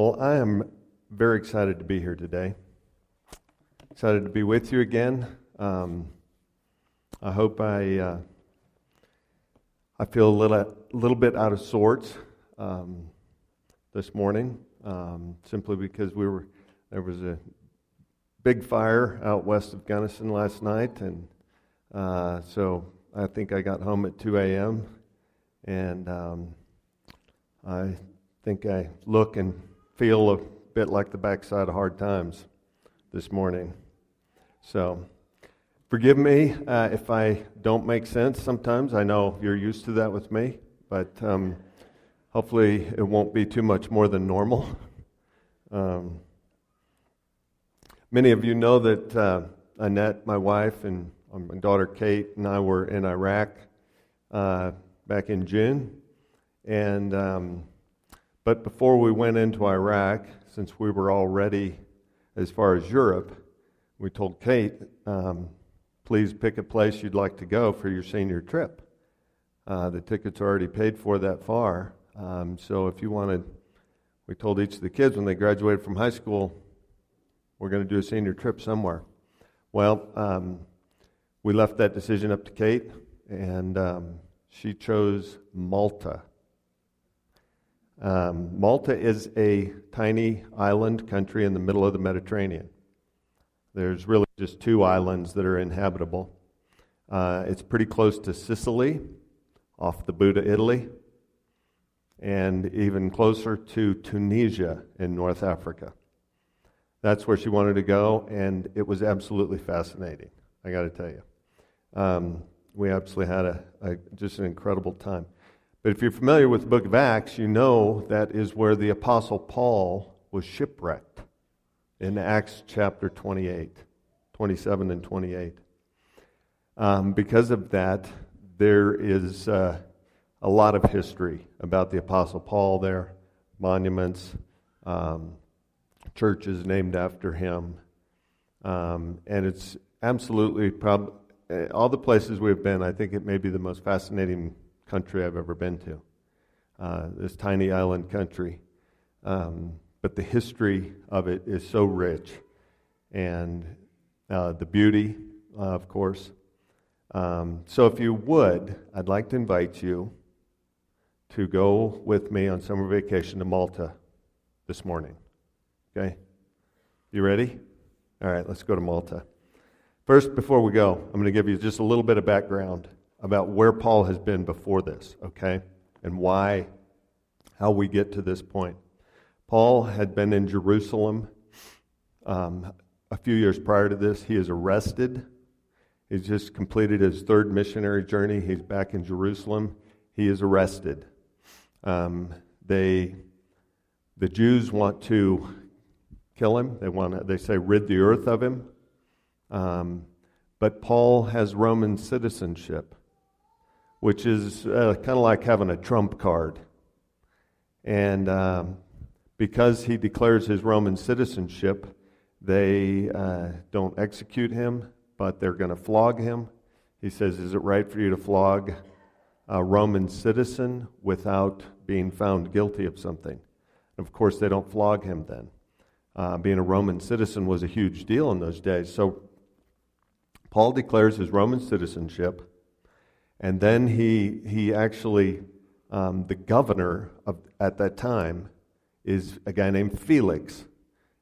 Well, I am very excited to be here today. Excited to be with you again. Um, I hope I uh, I feel a little little bit out of sorts um, this morning, um, simply because we were there was a big fire out west of Gunnison last night, and uh, so I think I got home at 2 a.m. and um, I think I look and feel a bit like the backside of hard times this morning. So, forgive me uh, if I don't make sense sometimes. I know you're used to that with me, but um, hopefully it won't be too much more than normal. Um, many of you know that uh, Annette, my wife, and my daughter Kate, and I were in Iraq uh, back in June. And um, but before we went into Iraq, since we were already as far as Europe, we told Kate, um, please pick a place you'd like to go for your senior trip. Uh, the tickets are already paid for that far. Um, so if you wanted, we told each of the kids when they graduated from high school, we're going to do a senior trip somewhere. Well, um, we left that decision up to Kate, and um, she chose Malta. Um, Malta is a tiny island country in the middle of the Mediterranean. There's really just two islands that are inhabitable. Uh, it's pretty close to Sicily, off the Buda, Italy, and even closer to Tunisia in North Africa. That's where she wanted to go, and it was absolutely fascinating, I got to tell you. Um, we absolutely had a, a, just an incredible time. But if you're familiar with the book of Acts, you know that is where the Apostle Paul was shipwrecked in Acts chapter 28, 27 and 28. Um, because of that, there is uh, a lot of history about the Apostle Paul there, monuments, um, churches named after him. Um, and it's absolutely, prob- all the places we've been, I think it may be the most fascinating country I've ever been to. Uh, this tiny island country. Um, but the history of it is so rich. And uh, the beauty, uh, of course. Um, so, if you would, I'd like to invite you to go with me on summer vacation to Malta this morning. Okay? You ready? All right, let's go to Malta. First, before we go, I'm going to give you just a little bit of background about where Paul has been before this, okay? And why, how we get to this point. Paul had been in Jerusalem um, a few years prior to this. He is arrested. He's just completed his third missionary journey. He's back in Jerusalem. He is arrested. Um, they, the Jews want to kill him. They want to, they say, rid the earth of him. Um, but Paul has Roman citizenship which is uh, kind of like having a trump card. And um, because he declares his Roman citizenship, they uh, don't execute him, but they're going to flog him. He says, Is it right for you to flog a Roman citizen without being found guilty of something? And of course, they don't flog him then. Uh, being a Roman citizen was a huge deal in those days. So Paul declares his Roman citizenship. And then he, he actually, um, the governor of, at that time is a guy named Felix.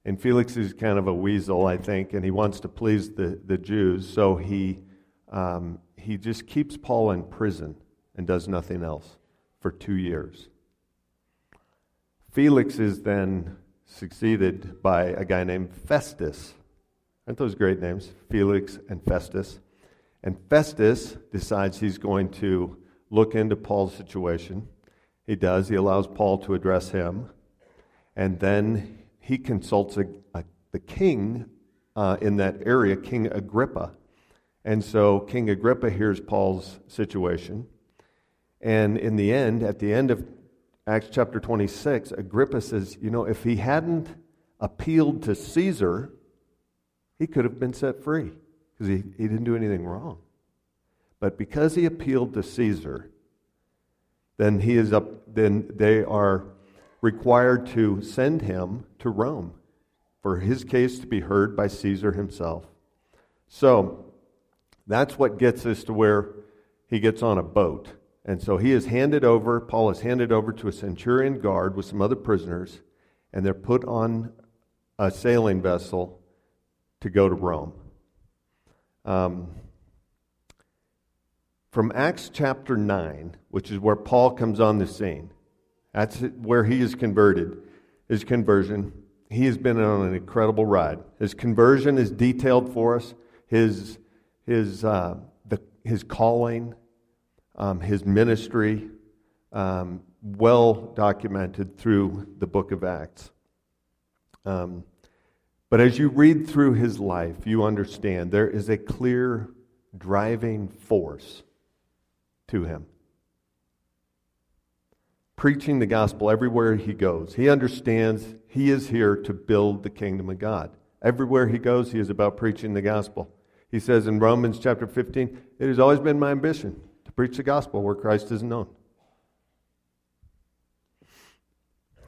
And Felix is kind of a weasel, I think, and he wants to please the, the Jews. So he, um, he just keeps Paul in prison and does nothing else for two years. Felix is then succeeded by a guy named Festus. Aren't those great names? Felix and Festus. And Festus decides he's going to look into Paul's situation. He does. He allows Paul to address him. And then he consults a, a, the king uh, in that area, King Agrippa. And so King Agrippa hears Paul's situation. And in the end, at the end of Acts chapter 26, Agrippa says, You know, if he hadn't appealed to Caesar, he could have been set free because he, he didn't do anything wrong. But because he appealed to Caesar, then he is up, then they are required to send him to Rome for his case to be heard by Caesar himself. So that's what gets us to where he gets on a boat. And so he is handed over, Paul is handed over to a centurion guard with some other prisoners, and they're put on a sailing vessel to go to Rome. Um, from Acts chapter 9, which is where Paul comes on the scene, that's where he is converted, his conversion. He has been on an incredible ride. His conversion is detailed for us, his, his, uh, the, his calling, um, his ministry, um, well documented through the book of Acts. Um, but as you read through his life, you understand there is a clear driving force to him. Preaching the gospel everywhere he goes. He understands he is here to build the kingdom of God. Everywhere he goes, he is about preaching the gospel. He says in Romans chapter 15, It has always been my ambition to preach the gospel where Christ is known.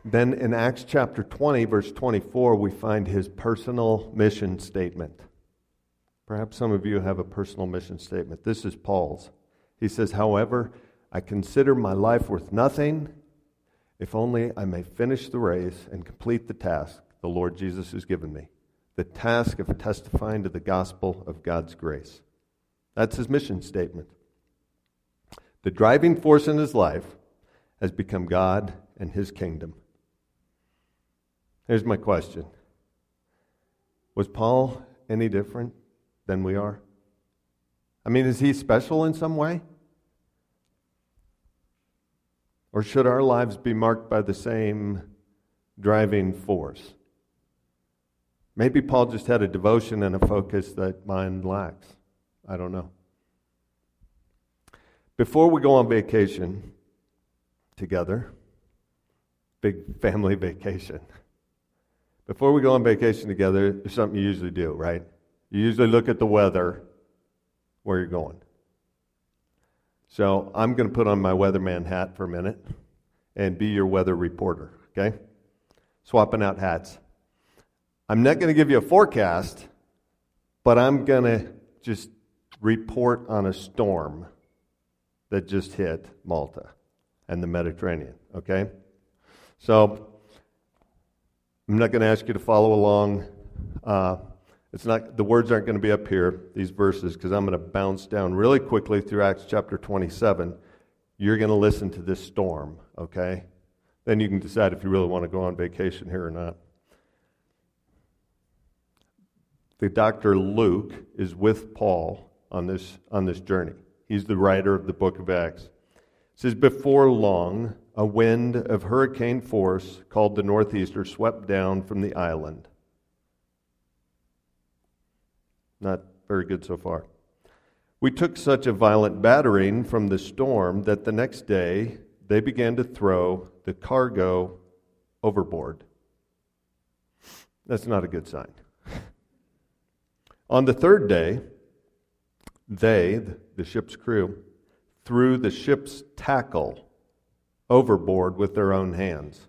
Then in Acts chapter 20, verse 24, we find his personal mission statement. Perhaps some of you have a personal mission statement. This is Paul's. He says, However, I consider my life worth nothing if only I may finish the race and complete the task the Lord Jesus has given me the task of testifying to the gospel of God's grace. That's his mission statement. The driving force in his life has become God and his kingdom. Here's my question Was Paul any different than we are? I mean, is he special in some way? Or should our lives be marked by the same driving force? Maybe Paul just had a devotion and a focus that mine lacks. I don't know. Before we go on vacation together, big family vacation, before we go on vacation together, there's something you usually do, right? You usually look at the weather where you're going. So I'm going to put on my weatherman hat for a minute and be your weather reporter, okay? Swapping out hats. I'm not going to give you a forecast, but I'm going to just report on a storm that just hit Malta and the Mediterranean, okay? So I'm not going to ask you to follow along. Uh, it's not the words aren't going to be up here these verses because I'm going to bounce down really quickly through Acts chapter 27. You're going to listen to this storm, okay? Then you can decide if you really want to go on vacation here or not. The doctor Luke is with Paul on this on this journey. He's the writer of the book of Acts. It says before long a wind of hurricane force called the northeaster swept down from the island Not very good so far. We took such a violent battering from the storm that the next day they began to throw the cargo overboard. That's not a good sign. On the third day, they, the ship's crew, threw the ship's tackle overboard with their own hands.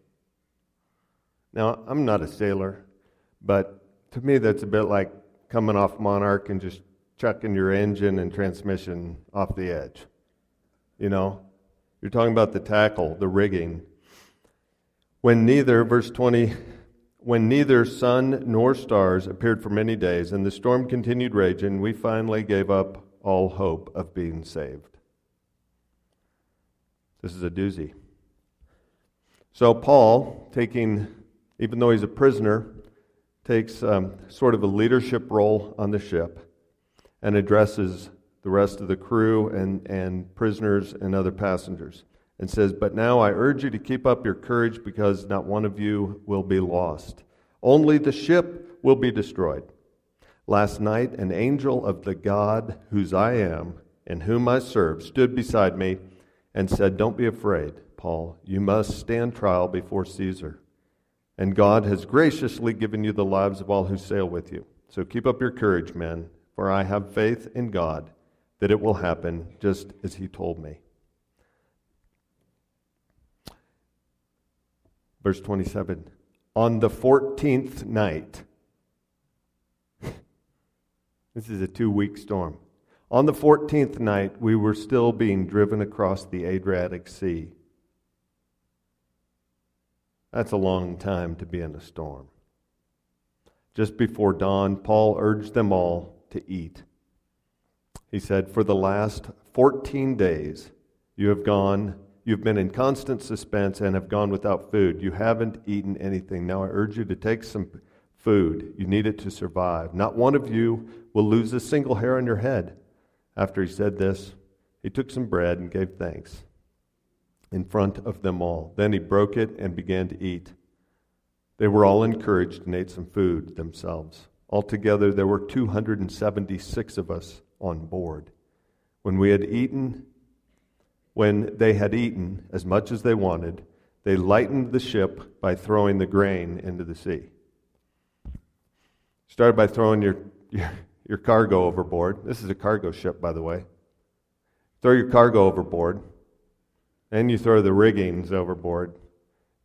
Now, I'm not a sailor, but to me that's a bit like coming off Monarch and just chucking your engine and transmission off the edge. You know, you're talking about the tackle, the rigging. When neither, verse 20, when neither sun nor stars appeared for many days and the storm continued raging, we finally gave up all hope of being saved. This is a doozy. So, Paul, taking, even though he's a prisoner, takes um, sort of a leadership role on the ship and addresses the rest of the crew and, and prisoners and other passengers and says, But now I urge you to keep up your courage because not one of you will be lost. Only the ship will be destroyed. Last night, an angel of the God whose I am and whom I serve stood beside me and said, Don't be afraid, Paul. You must stand trial before Caesar. And God has graciously given you the lives of all who sail with you. So keep up your courage, men, for I have faith in God that it will happen just as He told me. Verse 27 On the 14th night, this is a two week storm. On the 14th night, we were still being driven across the Adriatic Sea. That's a long time to be in a storm. Just before dawn, Paul urged them all to eat. He said, For the last 14 days, you have gone, you've been in constant suspense and have gone without food. You haven't eaten anything. Now I urge you to take some food. You need it to survive. Not one of you will lose a single hair on your head. After he said this, he took some bread and gave thanks in front of them all. Then he broke it and began to eat. They were all encouraged and ate some food themselves. Altogether, there were 276 of us on board. When we had eaten, when they had eaten as much as they wanted, they lightened the ship by throwing the grain into the sea. Started by throwing your, your, your cargo overboard. This is a cargo ship, by the way. Throw your cargo overboard. Then you throw the riggings overboard.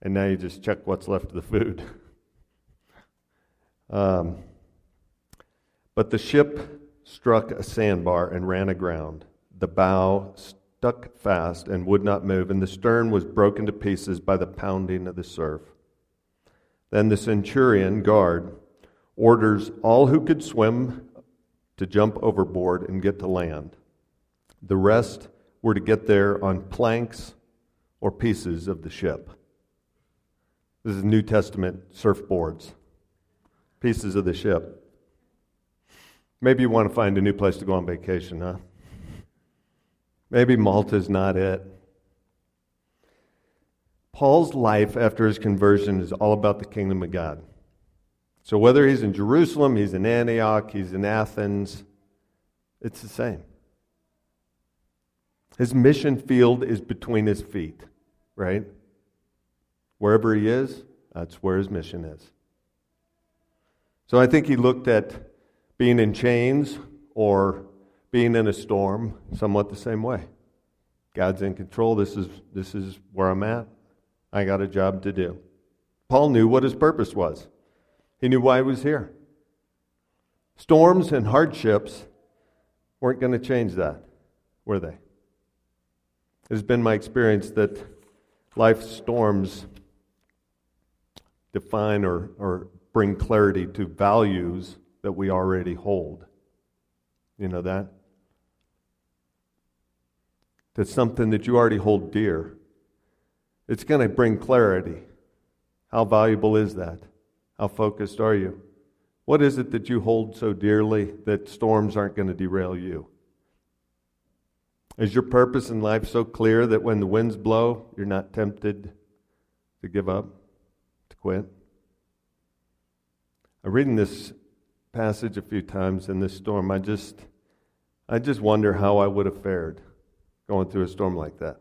And now you just check what's left of the food. um, but the ship struck a sandbar and ran aground. The bow stuck fast and would not move, and the stern was broken to pieces by the pounding of the surf. Then the centurion guard orders all who could swim to jump overboard and get to land. The rest were to get there on planks or pieces of the ship. This is New Testament surfboards, pieces of the ship. Maybe you want to find a new place to go on vacation, huh? Maybe Malta's not it. Paul's life after his conversion is all about the kingdom of God. So whether he's in Jerusalem, he's in Antioch, he's in Athens, it's the same. His mission field is between his feet, right? Wherever he is, that's where his mission is. So I think he looked at being in chains or being in a storm somewhat the same way. God's in control. This is, this is where I'm at. I got a job to do. Paul knew what his purpose was, he knew why he was here. Storms and hardships weren't going to change that, were they? It has been my experience that life's storms define or, or bring clarity to values that we already hold. You know that? That's something that you already hold dear. It's going to bring clarity. How valuable is that? How focused are you? What is it that you hold so dearly that storms aren't going to derail you? Is your purpose in life so clear that when the winds blow, you're not tempted to give up, to quit? I'm reading this passage a few times in this storm. I just, I just wonder how I would have fared going through a storm like that.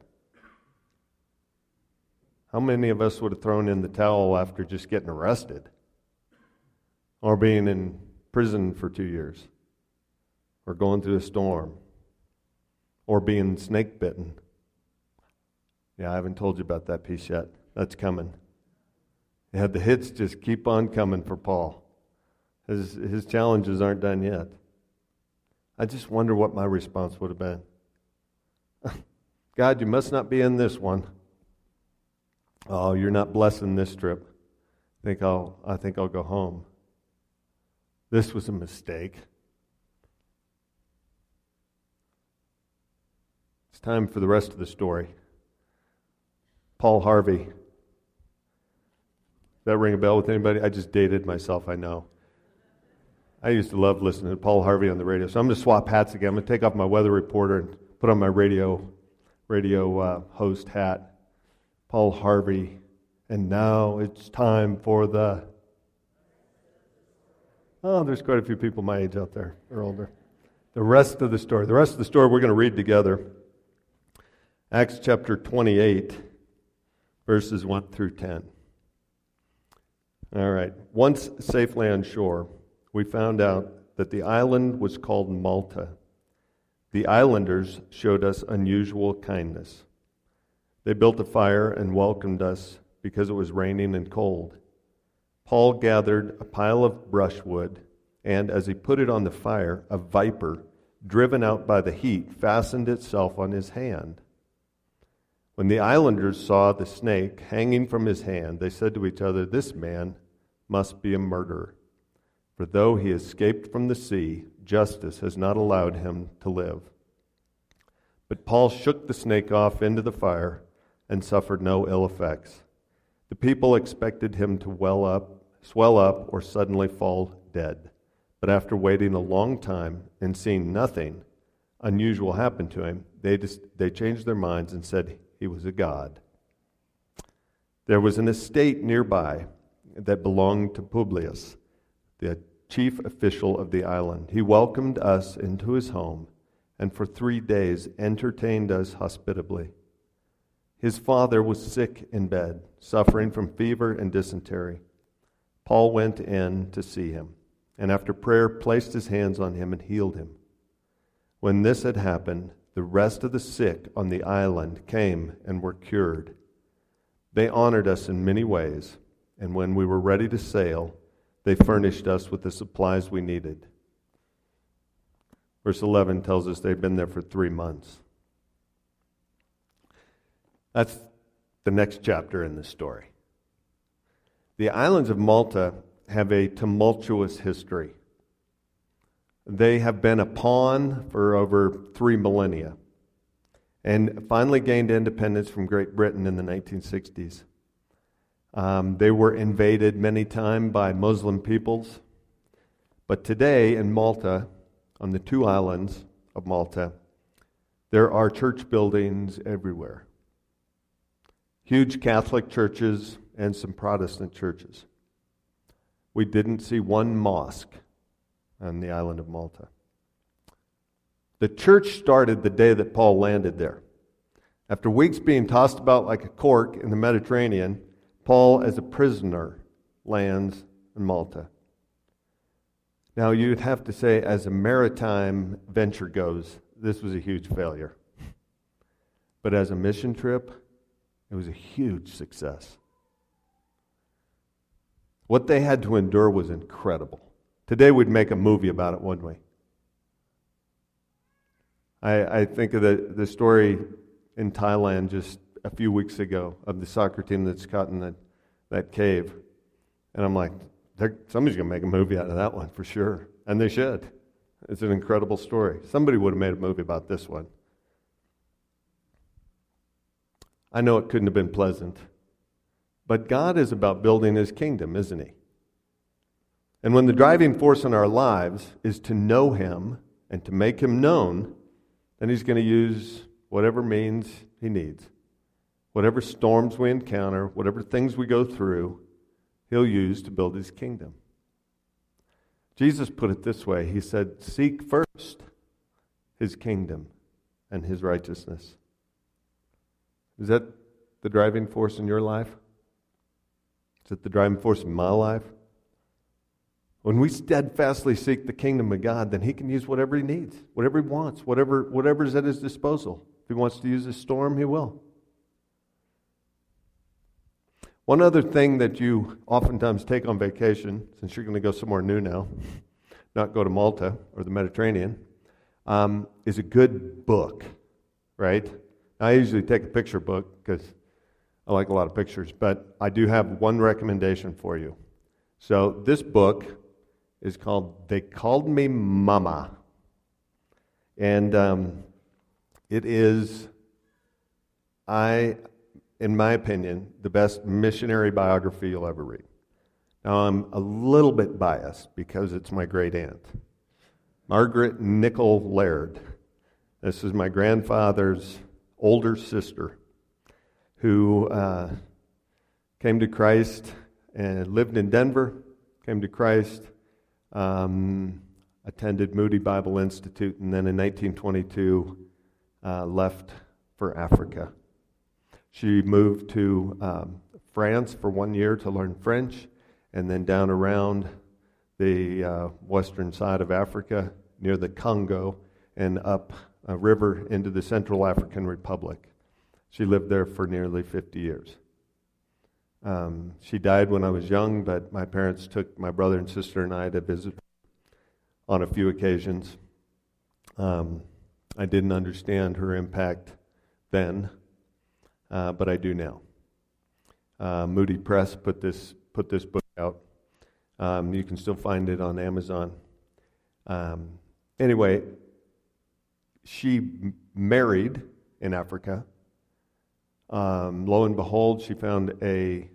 How many of us would have thrown in the towel after just getting arrested or being in prison for two years or going through a storm? or being snake bitten. Yeah, I haven't told you about that piece yet. That's coming. Yeah, the hits just keep on coming for Paul. His, his challenges aren't done yet. I just wonder what my response would have been. God, you must not be in this one. Oh, you're not blessing this trip. I think I'll, I think I'll go home. This was a mistake. It's time for the rest of the story. Paul Harvey. That ring a bell with anybody? I just dated myself, I know. I used to love listening to Paul Harvey on the radio. So I'm going to swap hats again. I'm going to take off my weather reporter and put on my radio, radio uh, host hat. Paul Harvey. And now it's time for the. Oh, there's quite a few people my age out there or older. The rest of the story. The rest of the story we're going to read together. Acts chapter 28, verses 1 through 10. All right. Once safely on shore, we found out that the island was called Malta. The islanders showed us unusual kindness. They built a fire and welcomed us because it was raining and cold. Paul gathered a pile of brushwood, and as he put it on the fire, a viper, driven out by the heat, fastened itself on his hand. When the islanders saw the snake hanging from his hand, they said to each other, This man must be a murderer. For though he escaped from the sea, justice has not allowed him to live. But Paul shook the snake off into the fire and suffered no ill effects. The people expected him to well up, swell up, or suddenly fall dead. But after waiting a long time and seeing nothing unusual happen to him, they, just, they changed their minds and said he was a god. There was an estate nearby that belonged to Publius, the chief official of the island. He welcomed us into his home and for three days entertained us hospitably. His father was sick in bed, suffering from fever and dysentery. Paul went in to see him, and after prayer placed his hands on him and healed him. When this had happened, the rest of the sick on the island came and were cured. They honored us in many ways, and when we were ready to sail, they furnished us with the supplies we needed. Verse 11 tells us they've been there for three months. That's the next chapter in the story. The islands of Malta have a tumultuous history. They have been a pawn for over three millennia and finally gained independence from Great Britain in the 1960s. Um, they were invaded many times by Muslim peoples. But today in Malta, on the two islands of Malta, there are church buildings everywhere huge Catholic churches and some Protestant churches. We didn't see one mosque on the island of Malta. The church started the day that Paul landed there. After weeks being tossed about like a cork in the Mediterranean, Paul, as a prisoner, lands in Malta. Now, you'd have to say, as a maritime venture goes, this was a huge failure. But as a mission trip, it was a huge success. What they had to endure was incredible. Today we'd make a movie about it, wouldn't we? I, I think of the, the story in Thailand just a few weeks ago of the soccer team that's caught in that, that cave. And I'm like, somebody's going to make a movie out of that one for sure. And they should. It's an incredible story. Somebody would have made a movie about this one. I know it couldn't have been pleasant. But God is about building his kingdom, isn't he? And when the driving force in our lives is to know him and to make him known, then he's going to use whatever means he needs. Whatever storms we encounter, whatever things we go through, he'll use to build his kingdom. Jesus put it this way He said, Seek first his kingdom and his righteousness. Is that the driving force in your life? Is it the driving force in my life? When we steadfastly seek the kingdom of God, then He can use whatever He needs, whatever He wants, whatever, whatever's at His disposal. If He wants to use a storm, He will. One other thing that you oftentimes take on vacation, since you're going to go somewhere new now, not go to Malta or the Mediterranean, um, is a good book, right? I usually take a picture book because I like a lot of pictures, but I do have one recommendation for you. So this book is called They Called Me Mama. And um, it is, I, in my opinion, the best missionary biography you'll ever read. Now, I'm a little bit biased because it's my great aunt, Margaret Nichol Laird. This is my grandfather's older sister who uh, came to Christ and lived in Denver, came to Christ, um, attended Moody Bible Institute, and then in 1922 uh, left for Africa. She moved to um, France for one year to learn French, and then down around the uh, western side of Africa near the Congo and up a river into the Central African Republic. She lived there for nearly 50 years. Um, she died when I was young, but my parents took my brother and sister and I to visit on a few occasions. Um, I didn't understand her impact then, uh, but I do now. Uh, Moody Press put this put this book out. Um, you can still find it on Amazon. Um, anyway, she married in Africa. Um, lo and behold, she found a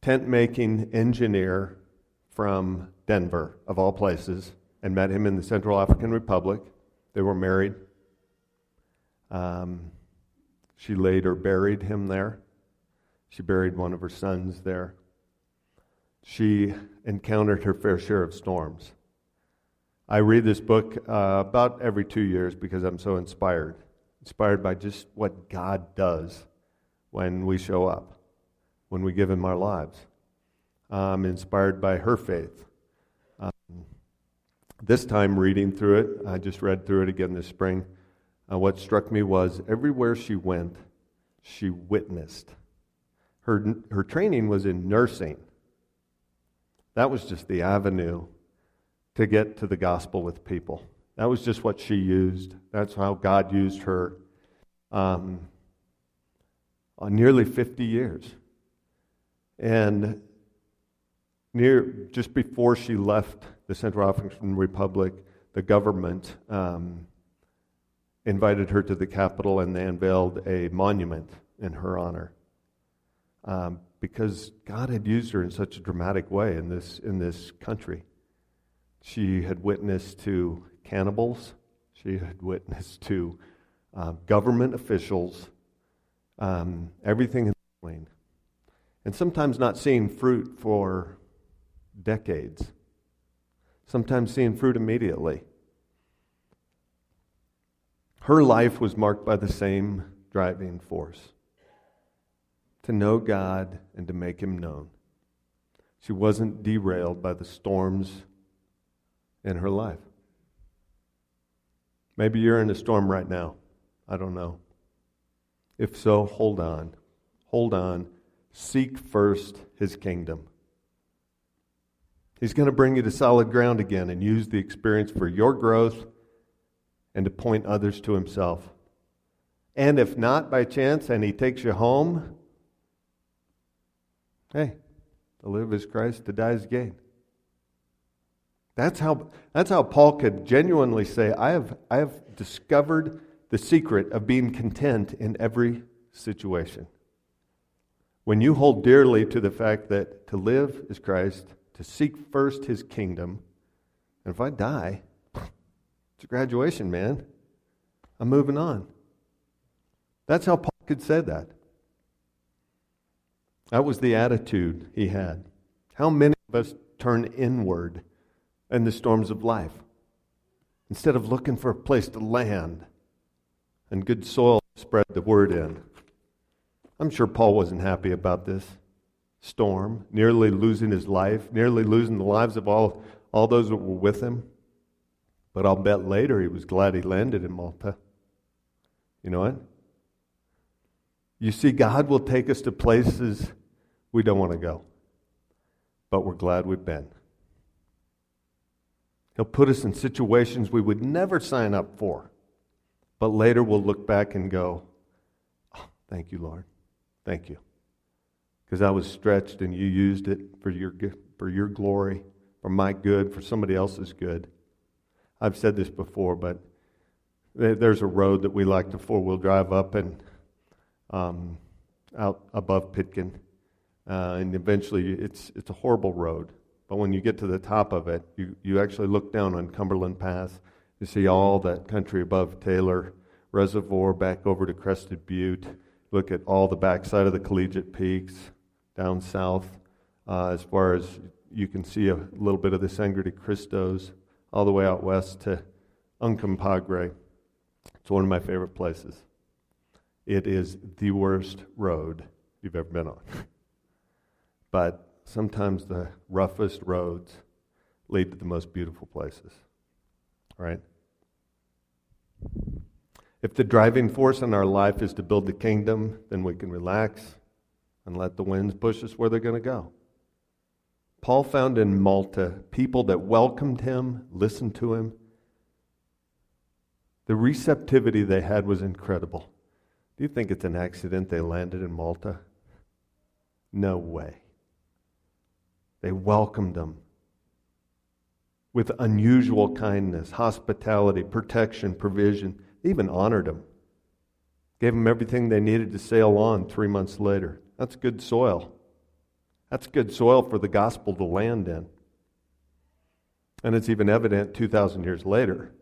tent making engineer from Denver, of all places, and met him in the Central African Republic. They were married. Um, she later buried him there. She buried one of her sons there. She encountered her fair share of storms. I read this book uh, about every two years because I'm so inspired. Inspired by just what God does when we show up, when we give Him our lives. I'm inspired by her faith. Um, this time, reading through it, I just read through it again this spring. Uh, what struck me was everywhere she went, she witnessed. Her, her training was in nursing. That was just the avenue to get to the gospel with people. That was just what she used. That's how God used her um, on nearly 50 years. And near just before she left the Central African Republic, the government um, invited her to the capital and they unveiled a monument in her honor. Um, because God had used her in such a dramatic way in this, in this country. She had witnessed to cannibals, she had witnessed to uh, government officials, um, everything in between. And sometimes not seeing fruit for decades, sometimes seeing fruit immediately. Her life was marked by the same driving force to know God and to make Him known. She wasn't derailed by the storms in her life. Maybe you're in a storm right now. I don't know. If so, hold on. Hold on. Seek first his kingdom. He's going to bring you to solid ground again and use the experience for your growth and to point others to himself. And if not by chance and he takes you home, hey, to live is Christ, to die is gain. That's how, that's how Paul could genuinely say, I have, I have discovered the secret of being content in every situation. When you hold dearly to the fact that to live is Christ, to seek first his kingdom, and if I die, it's a graduation, man. I'm moving on. That's how Paul could say that. That was the attitude he had. How many of us turn inward in the storms of life. Instead of looking for a place to land and good soil to spread the word in. I'm sure Paul wasn't happy about this storm, nearly losing his life, nearly losing the lives of all, all those that were with him. But I'll bet later he was glad he landed in Malta. You know what? You see, God will take us to places we don't want to go, but we're glad we've been. He'll put us in situations we would never sign up for. But later we'll look back and go, oh, Thank you, Lord. Thank you. Because I was stretched and you used it for your, for your glory, for my good, for somebody else's good. I've said this before, but there's a road that we like to four wheel drive up and um, out above Pitkin. Uh, and eventually it's, it's a horrible road. But when you get to the top of it, you, you actually look down on Cumberland Pass. You see all that country above Taylor Reservoir back over to Crested Butte. Look at all the backside of the Collegiate Peaks down south, uh, as far as you can see a little bit of the Sangre de Cristos, all the way out west to Uncompahgre. It's one of my favorite places. It is the worst road you've ever been on. but sometimes the roughest roads lead to the most beautiful places. Right? If the driving force in our life is to build the kingdom, then we can relax and let the winds push us where they're going to go. Paul found in Malta people that welcomed him, listened to him. The receptivity they had was incredible. Do you think it's an accident they landed in Malta? No way. They welcomed him with unusual kindness, hospitality, protection, provision. They even honored him. Gave them everything they needed to sail on three months later. That's good soil. That's good soil for the gospel to land in. And it's even evident 2,000 years later.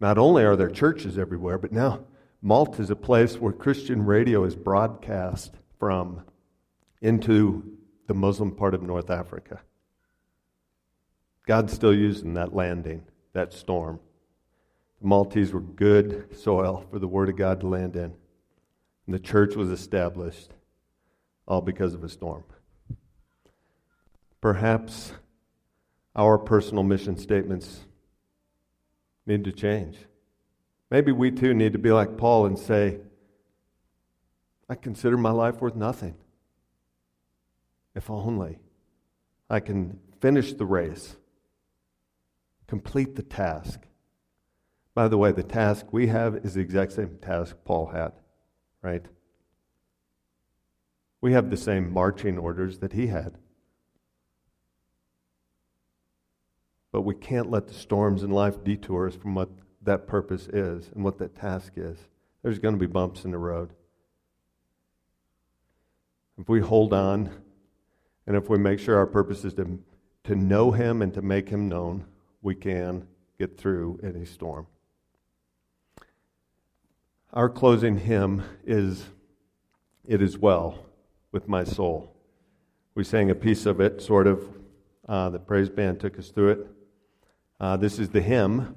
Not only are there churches everywhere, but now Malta is a place where Christian radio is broadcast from into the Muslim part of North Africa. God's still using that landing, that storm. The Maltese were good soil for the Word of God to land in. And the church was established all because of a storm. Perhaps our personal mission statements need to change. Maybe we too need to be like Paul and say, I consider my life worth nothing. If only I can finish the race, complete the task. By the way, the task we have is the exact same task Paul had, right? We have the same marching orders that he had. But we can't let the storms in life detour us from what that purpose is and what that task is. There's going to be bumps in the road. If we hold on and if we make sure our purpose is to, to know Him and to make Him known, we can get through any storm. Our closing hymn is It Is Well with My Soul. We sang a piece of it, sort of. Uh, the praise band took us through it. Uh, this is the hymn.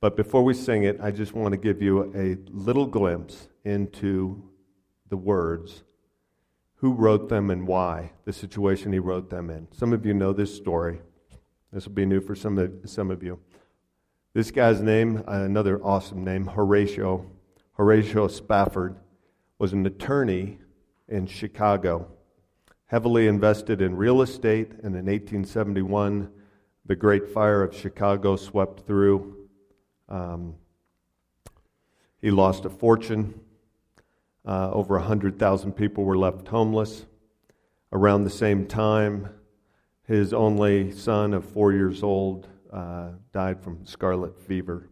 But before we sing it, I just want to give you a little glimpse into the words, who wrote them and why, the situation he wrote them in. Some of you know this story. This will be new for some of, some of you. This guy's name, another awesome name, Horatio, Horatio Spafford, was an attorney in Chicago, heavily invested in real estate, and in 1871, the Great Fire of Chicago swept through. Um, he lost a fortune. Uh, over 100,000 people were left homeless. Around the same time, his only son of four years old uh, died from scarlet fever.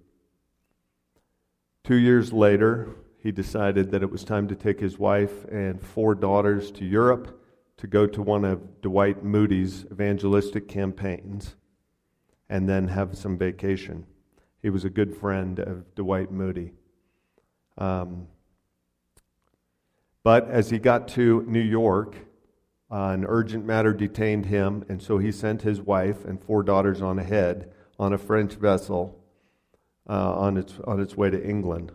Two years later, he decided that it was time to take his wife and four daughters to Europe to go to one of Dwight Moody's evangelistic campaigns and then have some vacation. He was a good friend of Dwight Moody. Um, but as he got to New York, uh, an urgent matter detained him, and so he sent his wife and four daughters on ahead on a French vessel uh, on, its, on its way to England.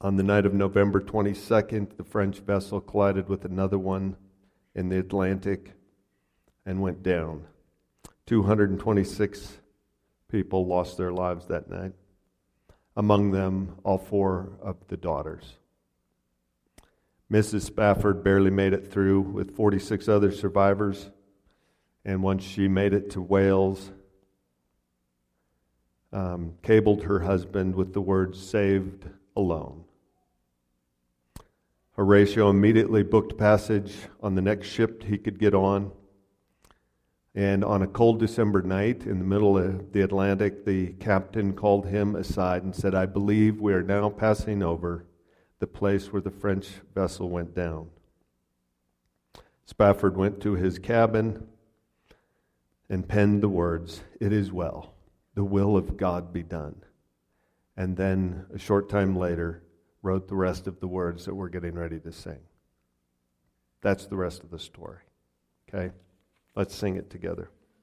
On the night of November 22nd, the French vessel collided with another one in the Atlantic and went down. 226 people lost their lives that night, among them, all four of the daughters. Mrs. Spafford barely made it through with 46 other survivors, and once she made it to Wales, um, cabled her husband with the words, saved alone. Horatio immediately booked passage on the next ship he could get on and on a cold December night in the middle of the Atlantic, the captain called him aside and said, I believe we are now passing over the place where the French vessel went down. Spafford went to his cabin and penned the words, It is well, the will of God be done. And then, a short time later, wrote the rest of the words that we're getting ready to sing. That's the rest of the story. Okay? Let's sing it together.